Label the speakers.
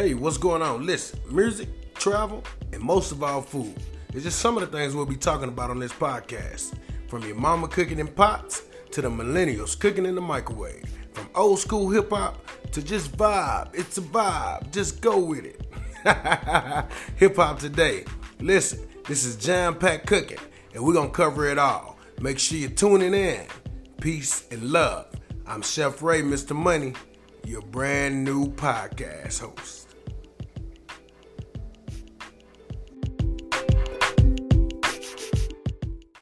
Speaker 1: Hey, what's going on? Listen, music, travel, and most of all, food. It's just some of the things we'll be talking about on this podcast. From your mama cooking in pots to the millennials cooking in the microwave. From old school hip hop to just vibe. It's a vibe. Just go with it. hip hop today. Listen, this is Jam Pack Cooking, and we're gonna cover it all. Make sure you're tuning in. Peace and love. I'm Chef Ray, Mr. Money, your brand new podcast host.